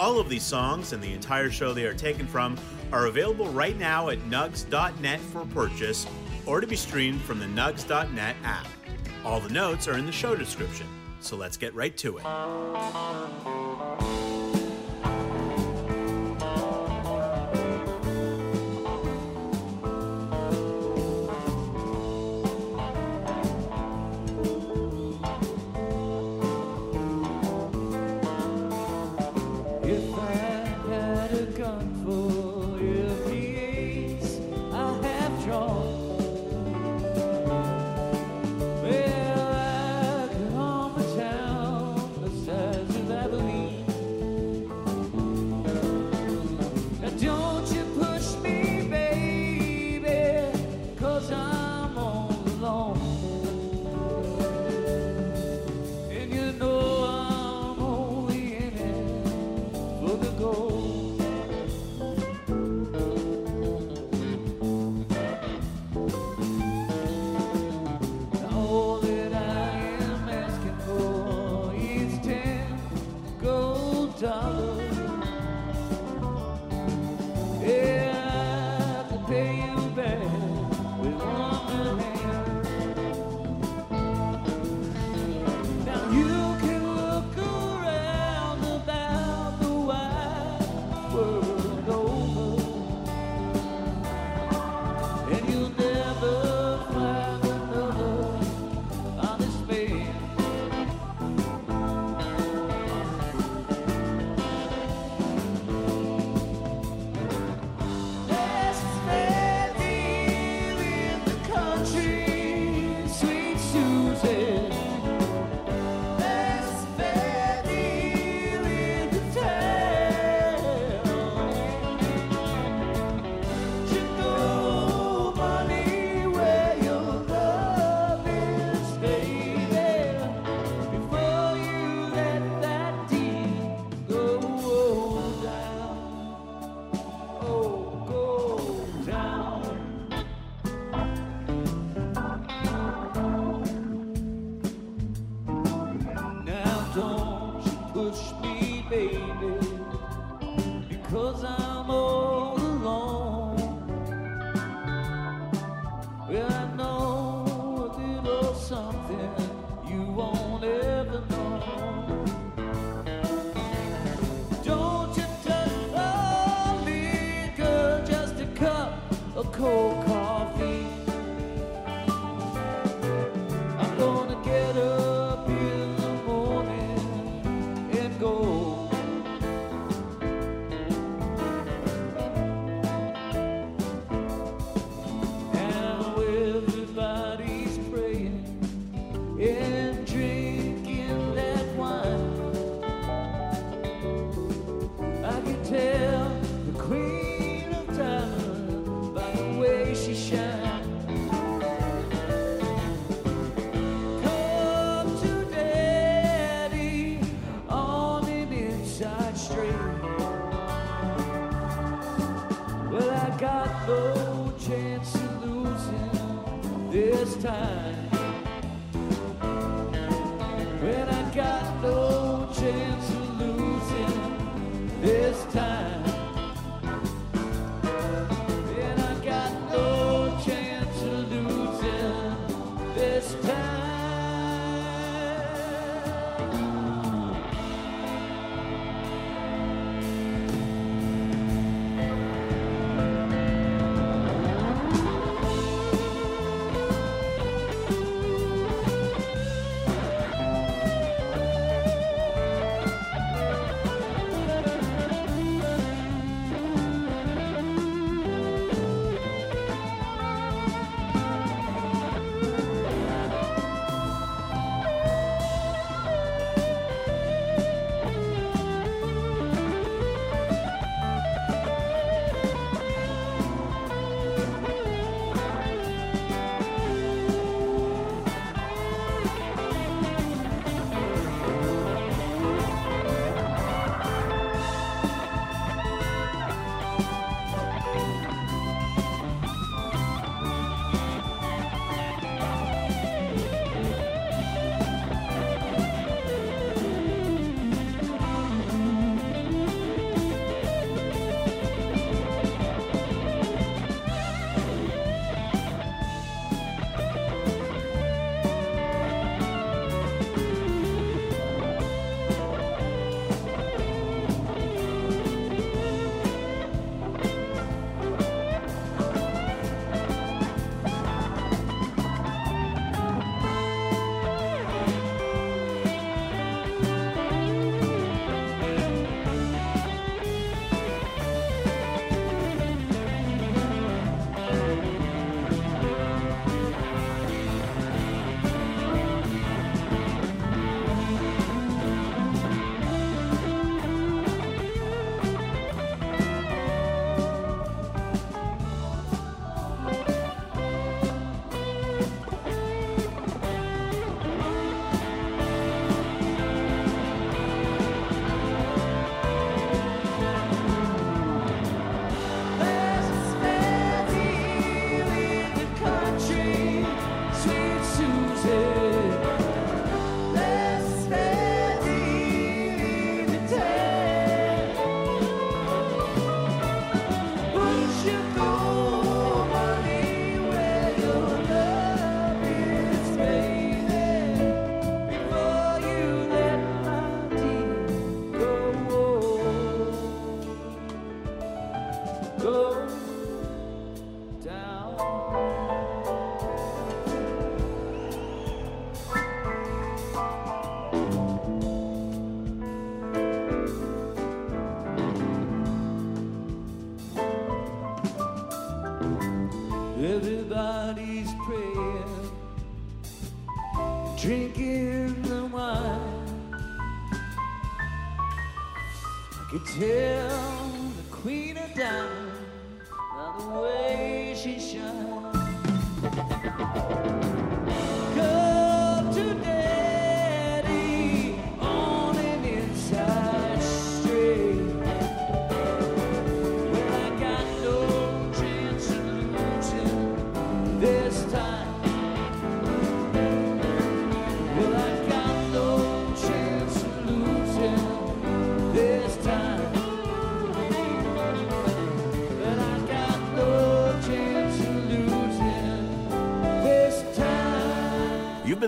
All of these songs and the entire show they are taken from are available right now at nugs.net for purchase or to be streamed from the nugs.net app. All the notes are in the show description, so let's get right to it.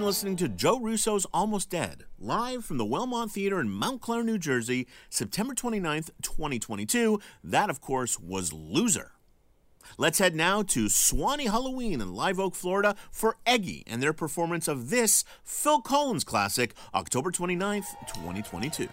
Been listening to Joe Russo's Almost Dead, live from the Wellmont Theater in Montclair, New Jersey, September 29th, 2022. That, of course, was Loser. Let's head now to Suwannee Hulaween in Live Oak, Florida for Eggy and their performance of this Phil Collins classic, October 29th, 2022.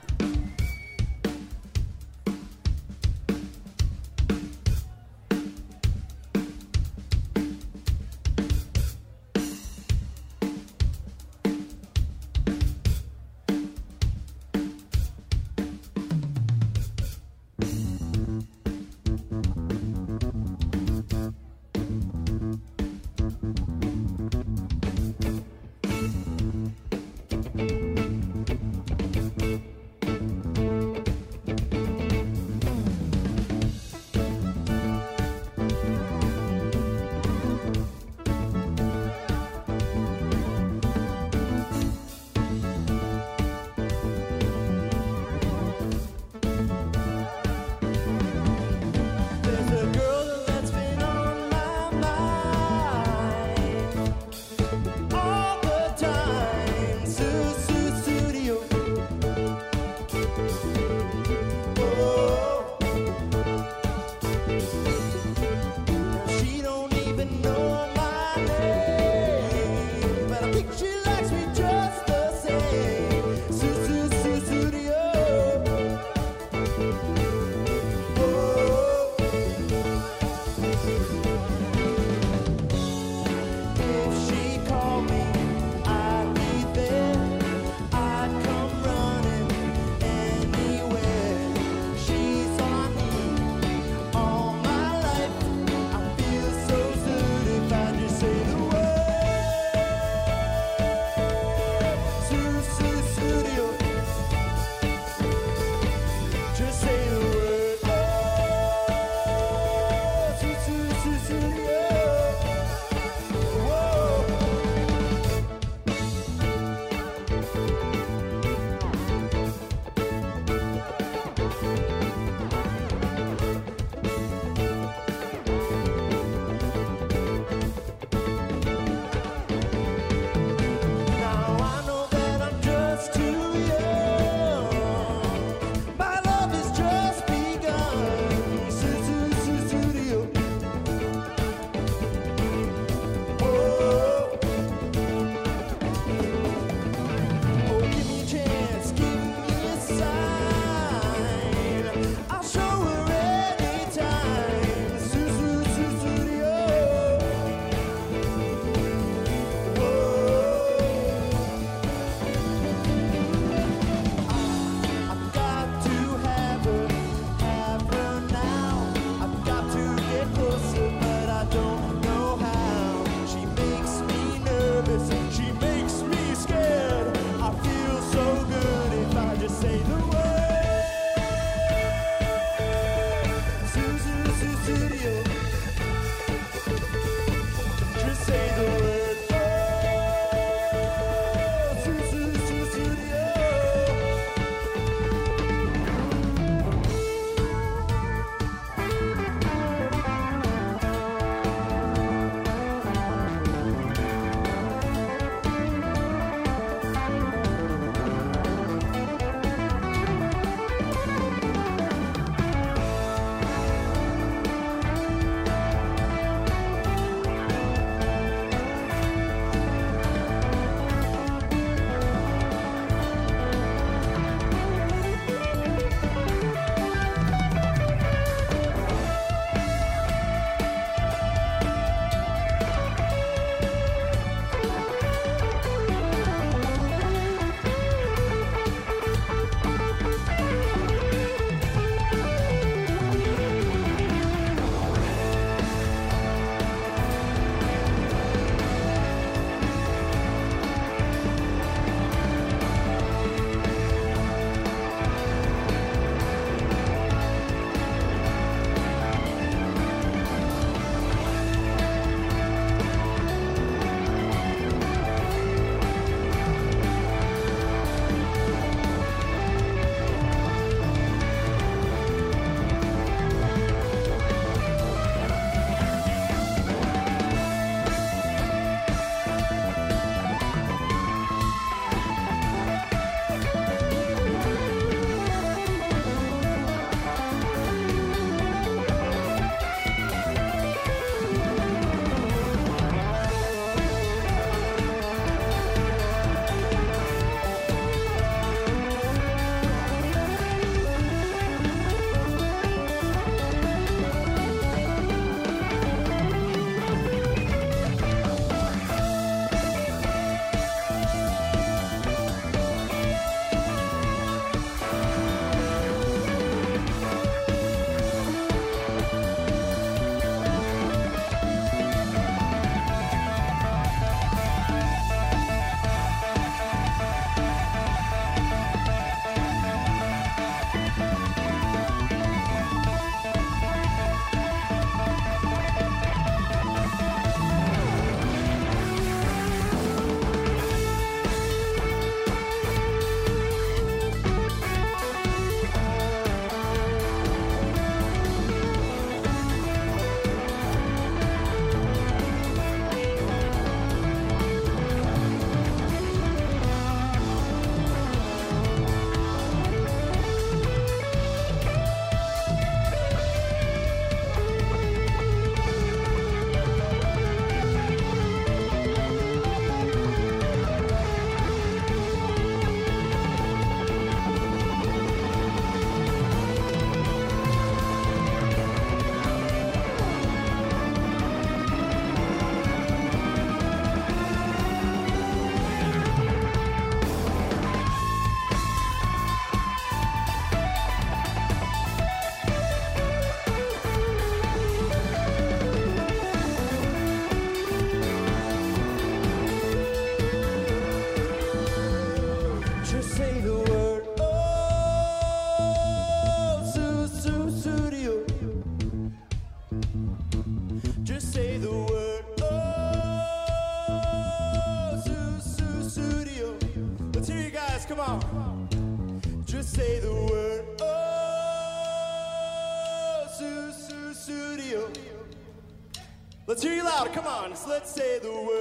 Let's say the word.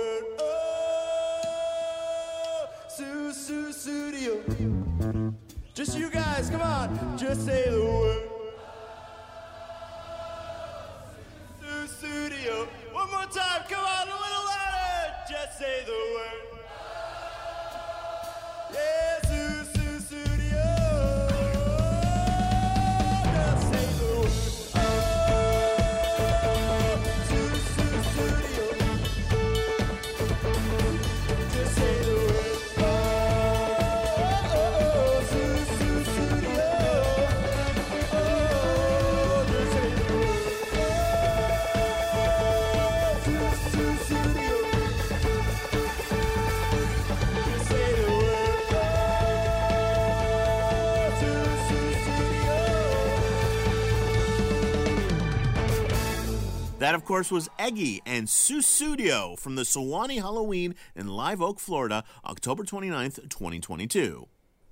That, of course, was Eggy and Sussudio from the Suwannee Hulaween in Live Oak, Florida, October 29th, 2022.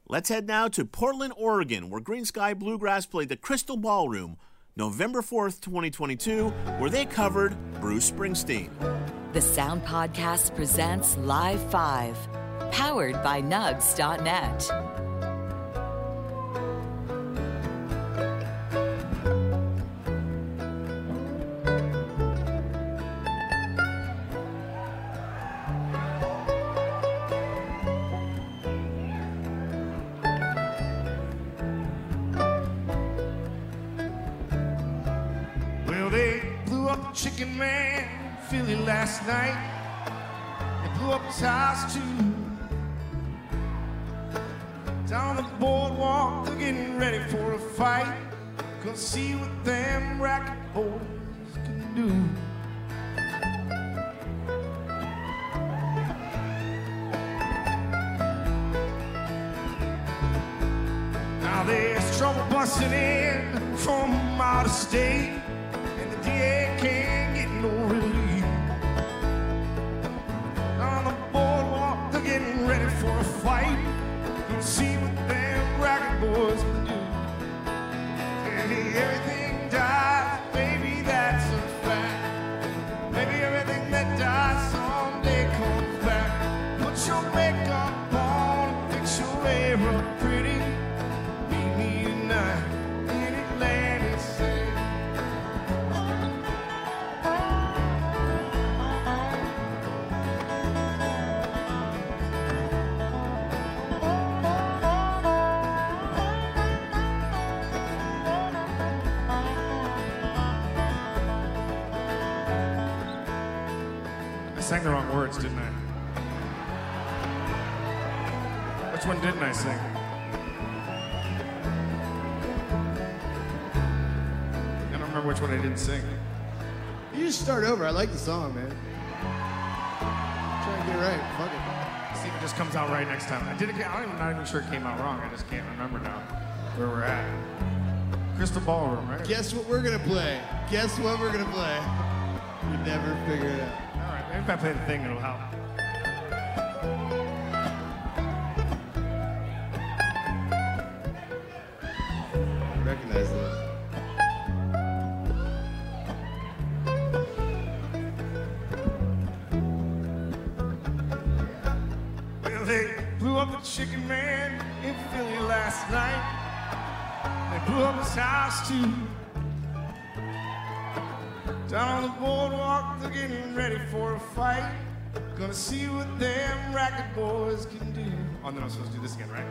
Let's head now to Portland, Oregon, where Greensky Bluegrass played the Crystal Ballroom November 4th, 2022, where they covered Bruce Springsteen. The Sound Podcast presents Live 5, powered by Nugs.net. words, didn't I? Which one didn't I sing? I don't remember which one I didn't sing. You just start over. I like the song, man. Try and get it right. Fuck it. See if it just comes out right next time. I did it. I'm not even sure it came out wrong. I just can't remember now where we're at. Crystal Ballroom, right? Guess what we're gonna play? Guess what we're gonna play? You never figure it out. The thing, it'll help. Getting ready for a fight. Gonna see what them racket boys can do. Oh, then I'm supposed to do this again, right?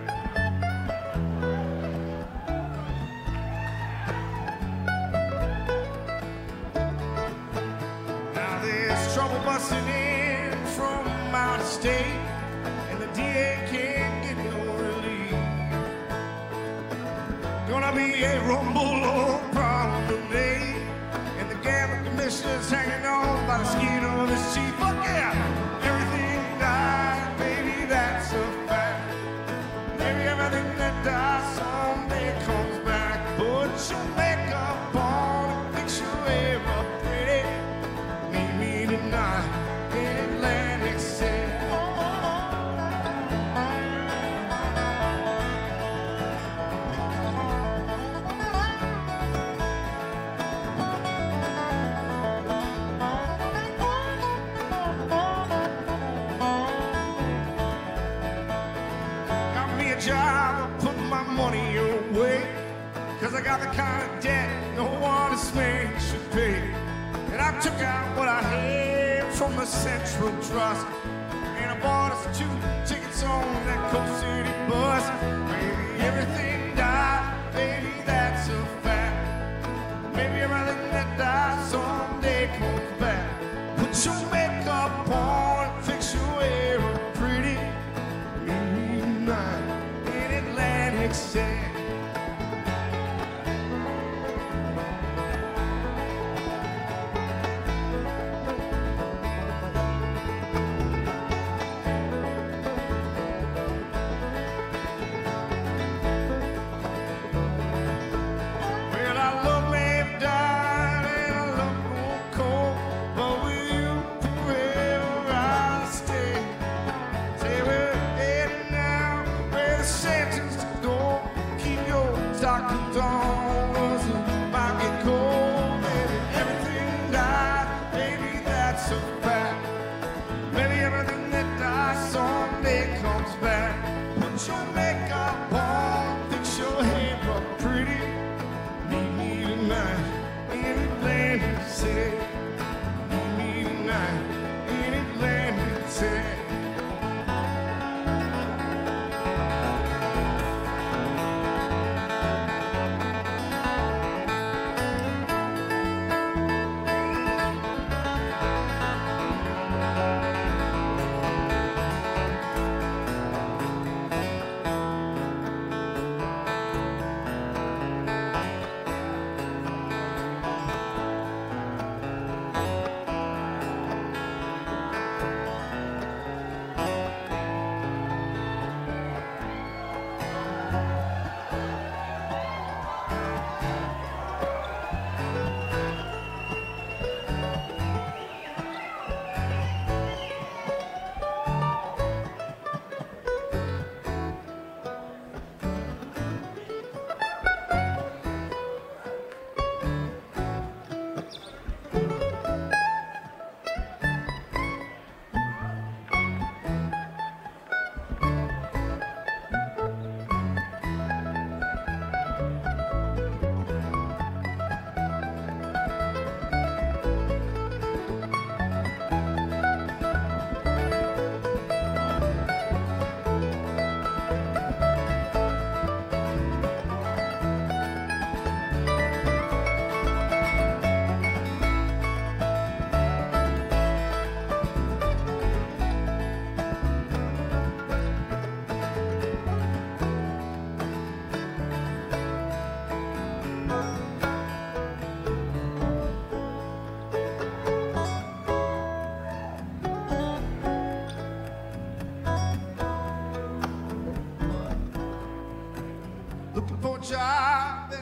Now there's trouble busting in from out of state, and the DA can't get no relief. Gonna be a rumble hanging on the skin Got what I had from the Central Trust. And I bought us two tickets on that Coast City bus.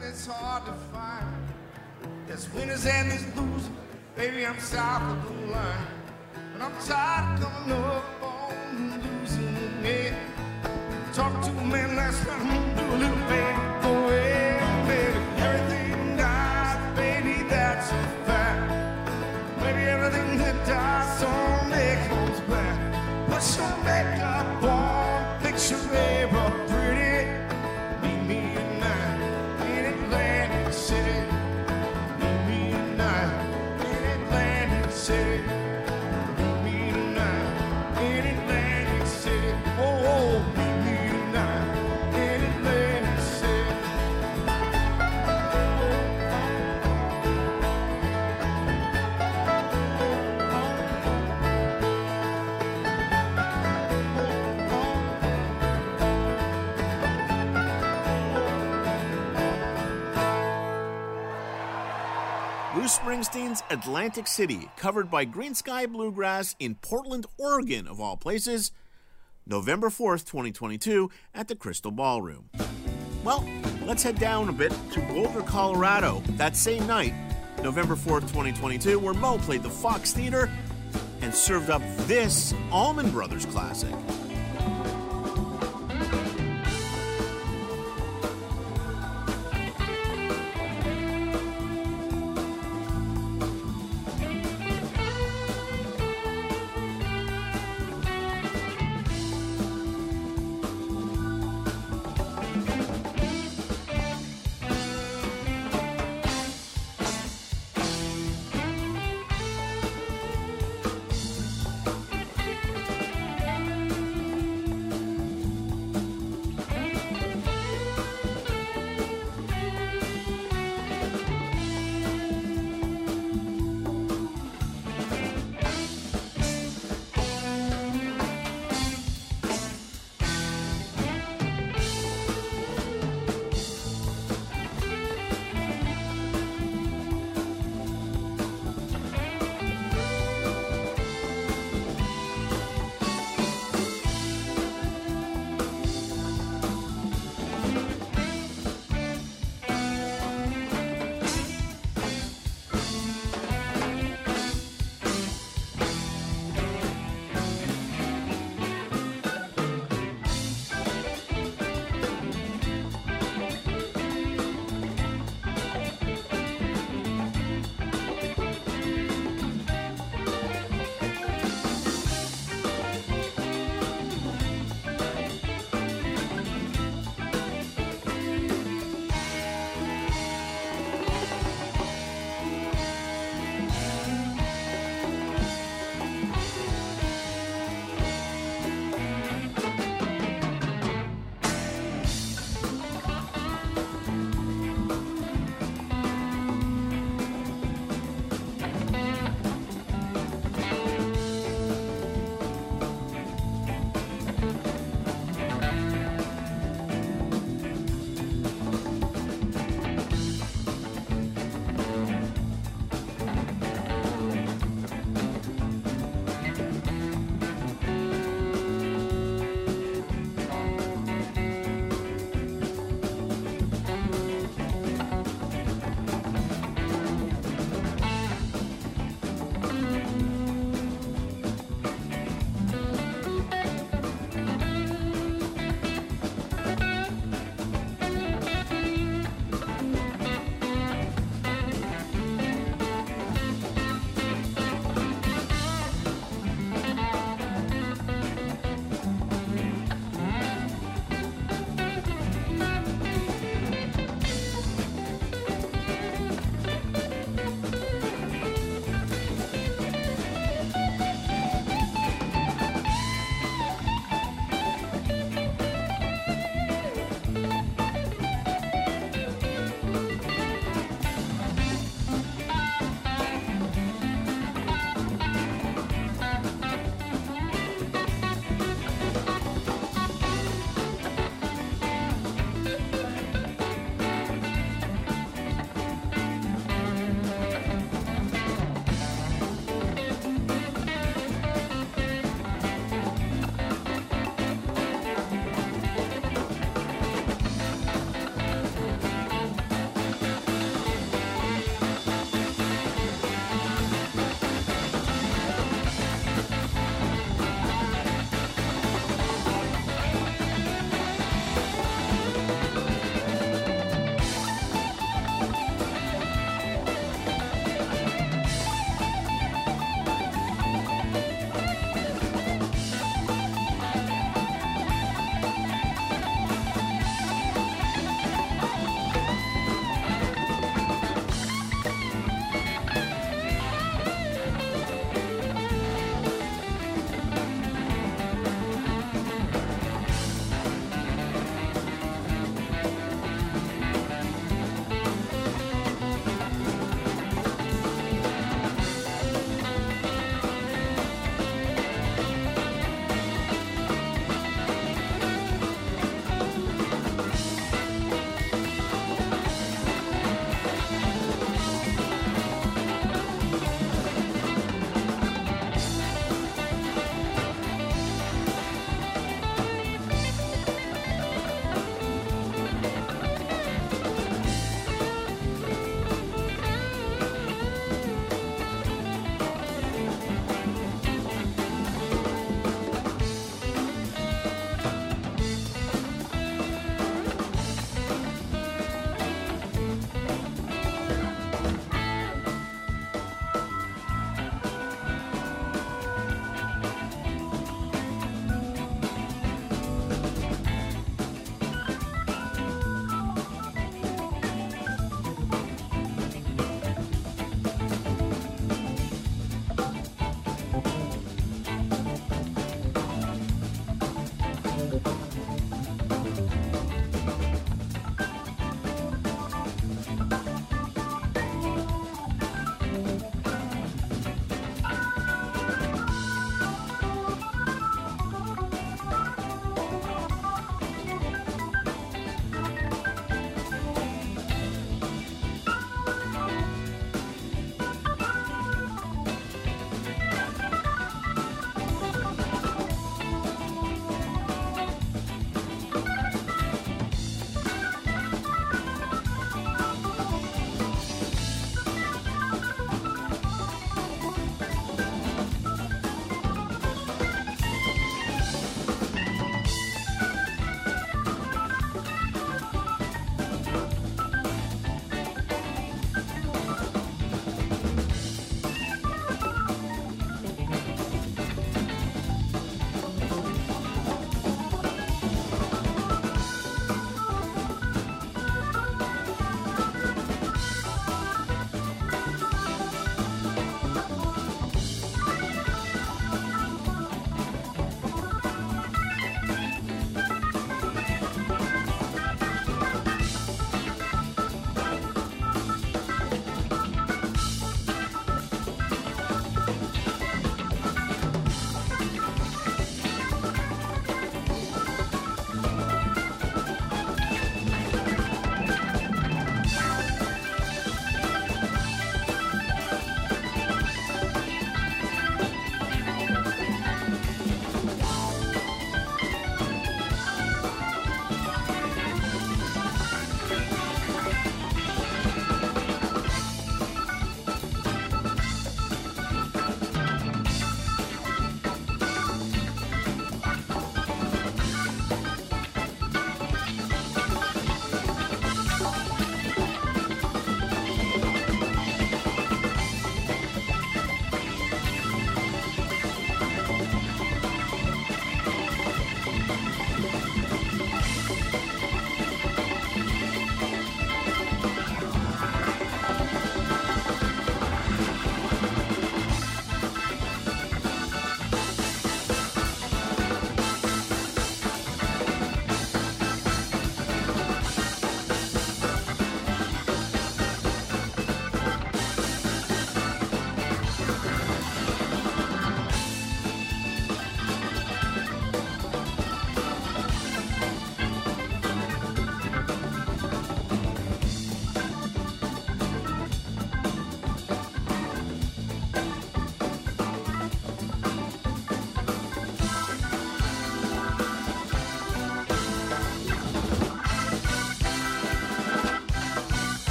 and it's hard to find. There's winners and there's losers. Baby, I'm sorry. Springsteen's Atlantic City, covered by Greensky Bluegrass in Portland, Oregon, of all places, November 4th, 2022, at the Crystal Ballroom. Well, let's head down a bit to Boulder, Colorado, that same night, November 4th, 2022, where moe. played the Fox Theater and served up this Allman Brothers classic.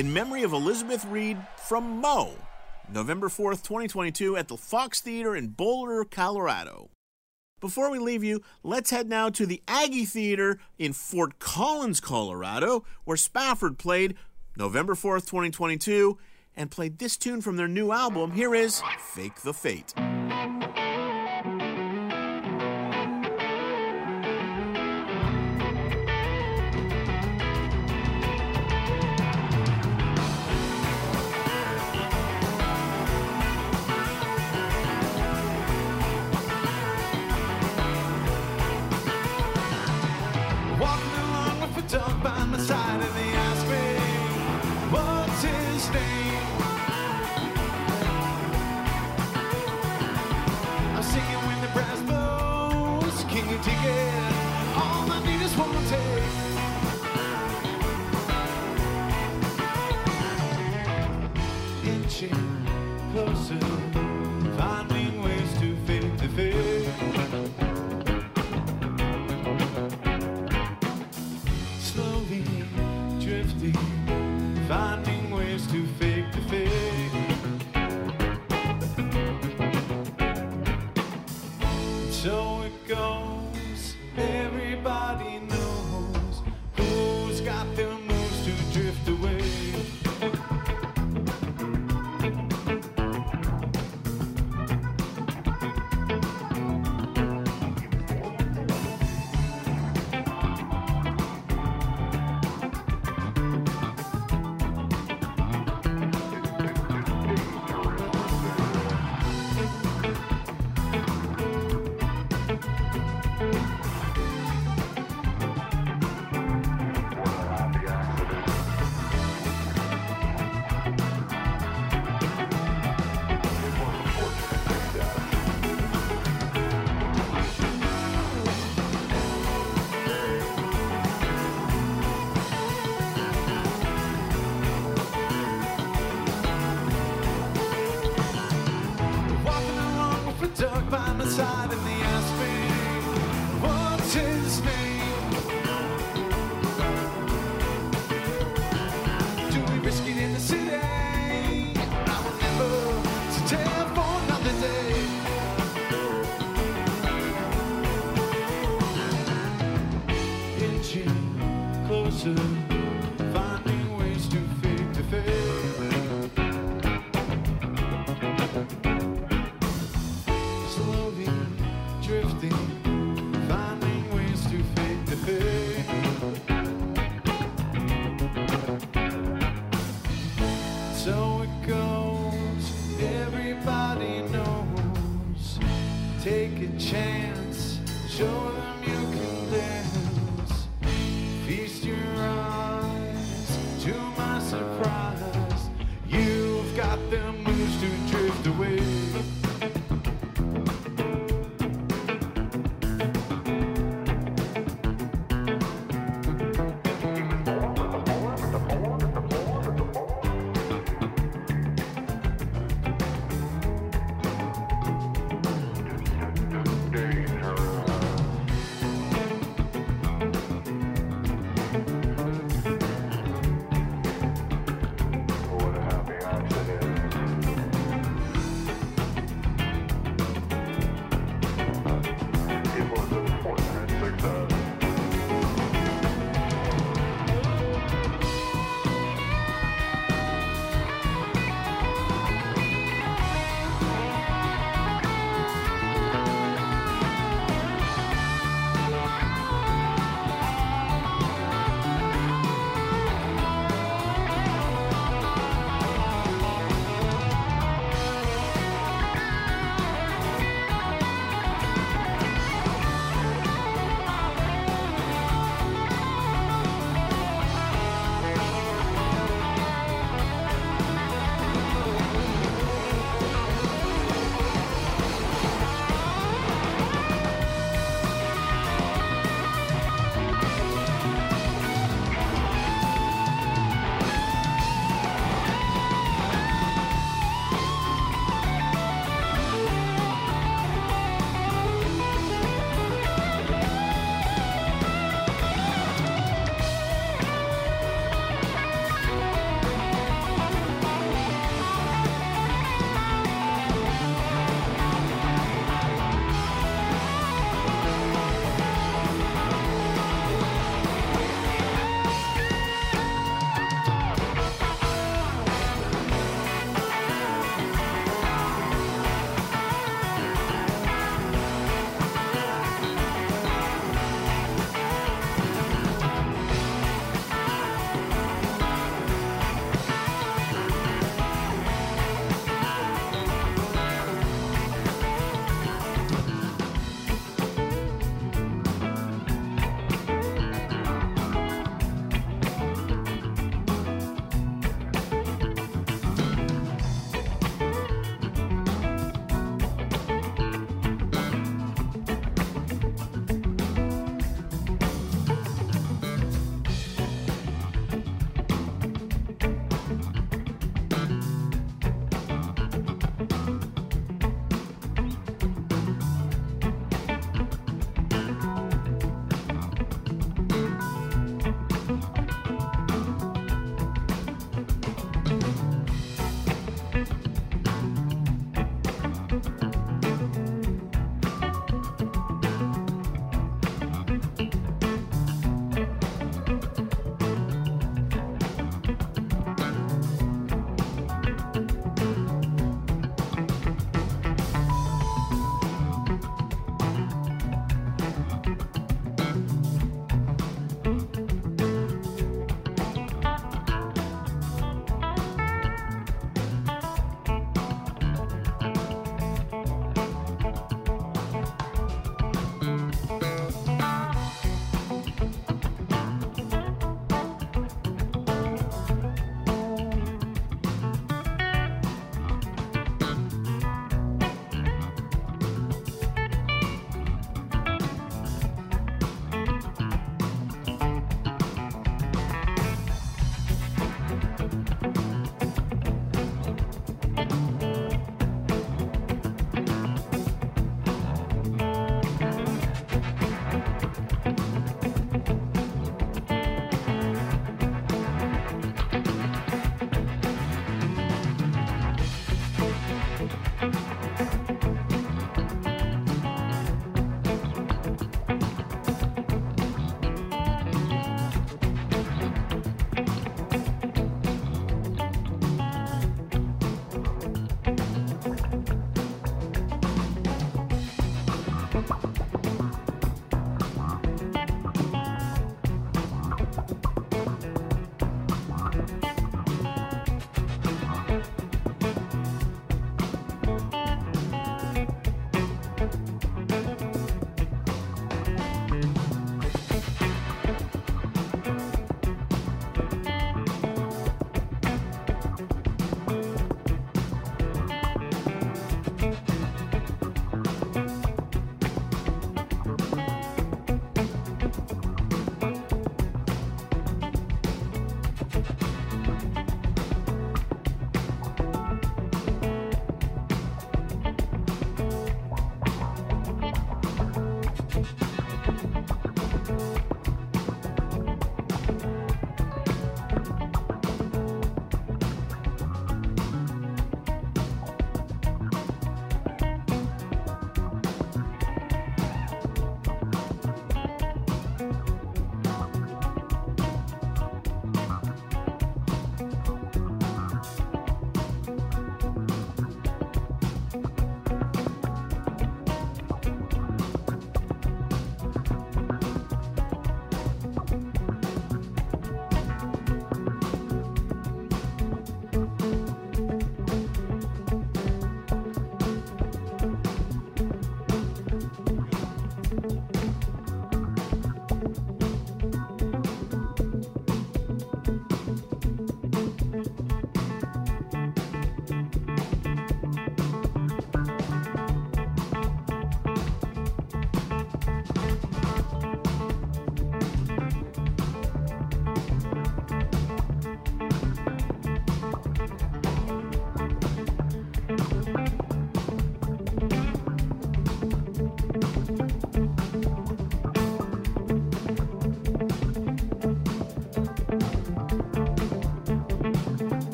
in memory of Elizabeth Reed from moe, November 4th, 2022, at the Fox Theater in Boulder, Colorado. Before we leave you, let's head now to the Aggie Theater in Fort Collins, Colorado, where Spafford played November 4th, 2022, and played this tune from their new album. Here is Fake the Fate.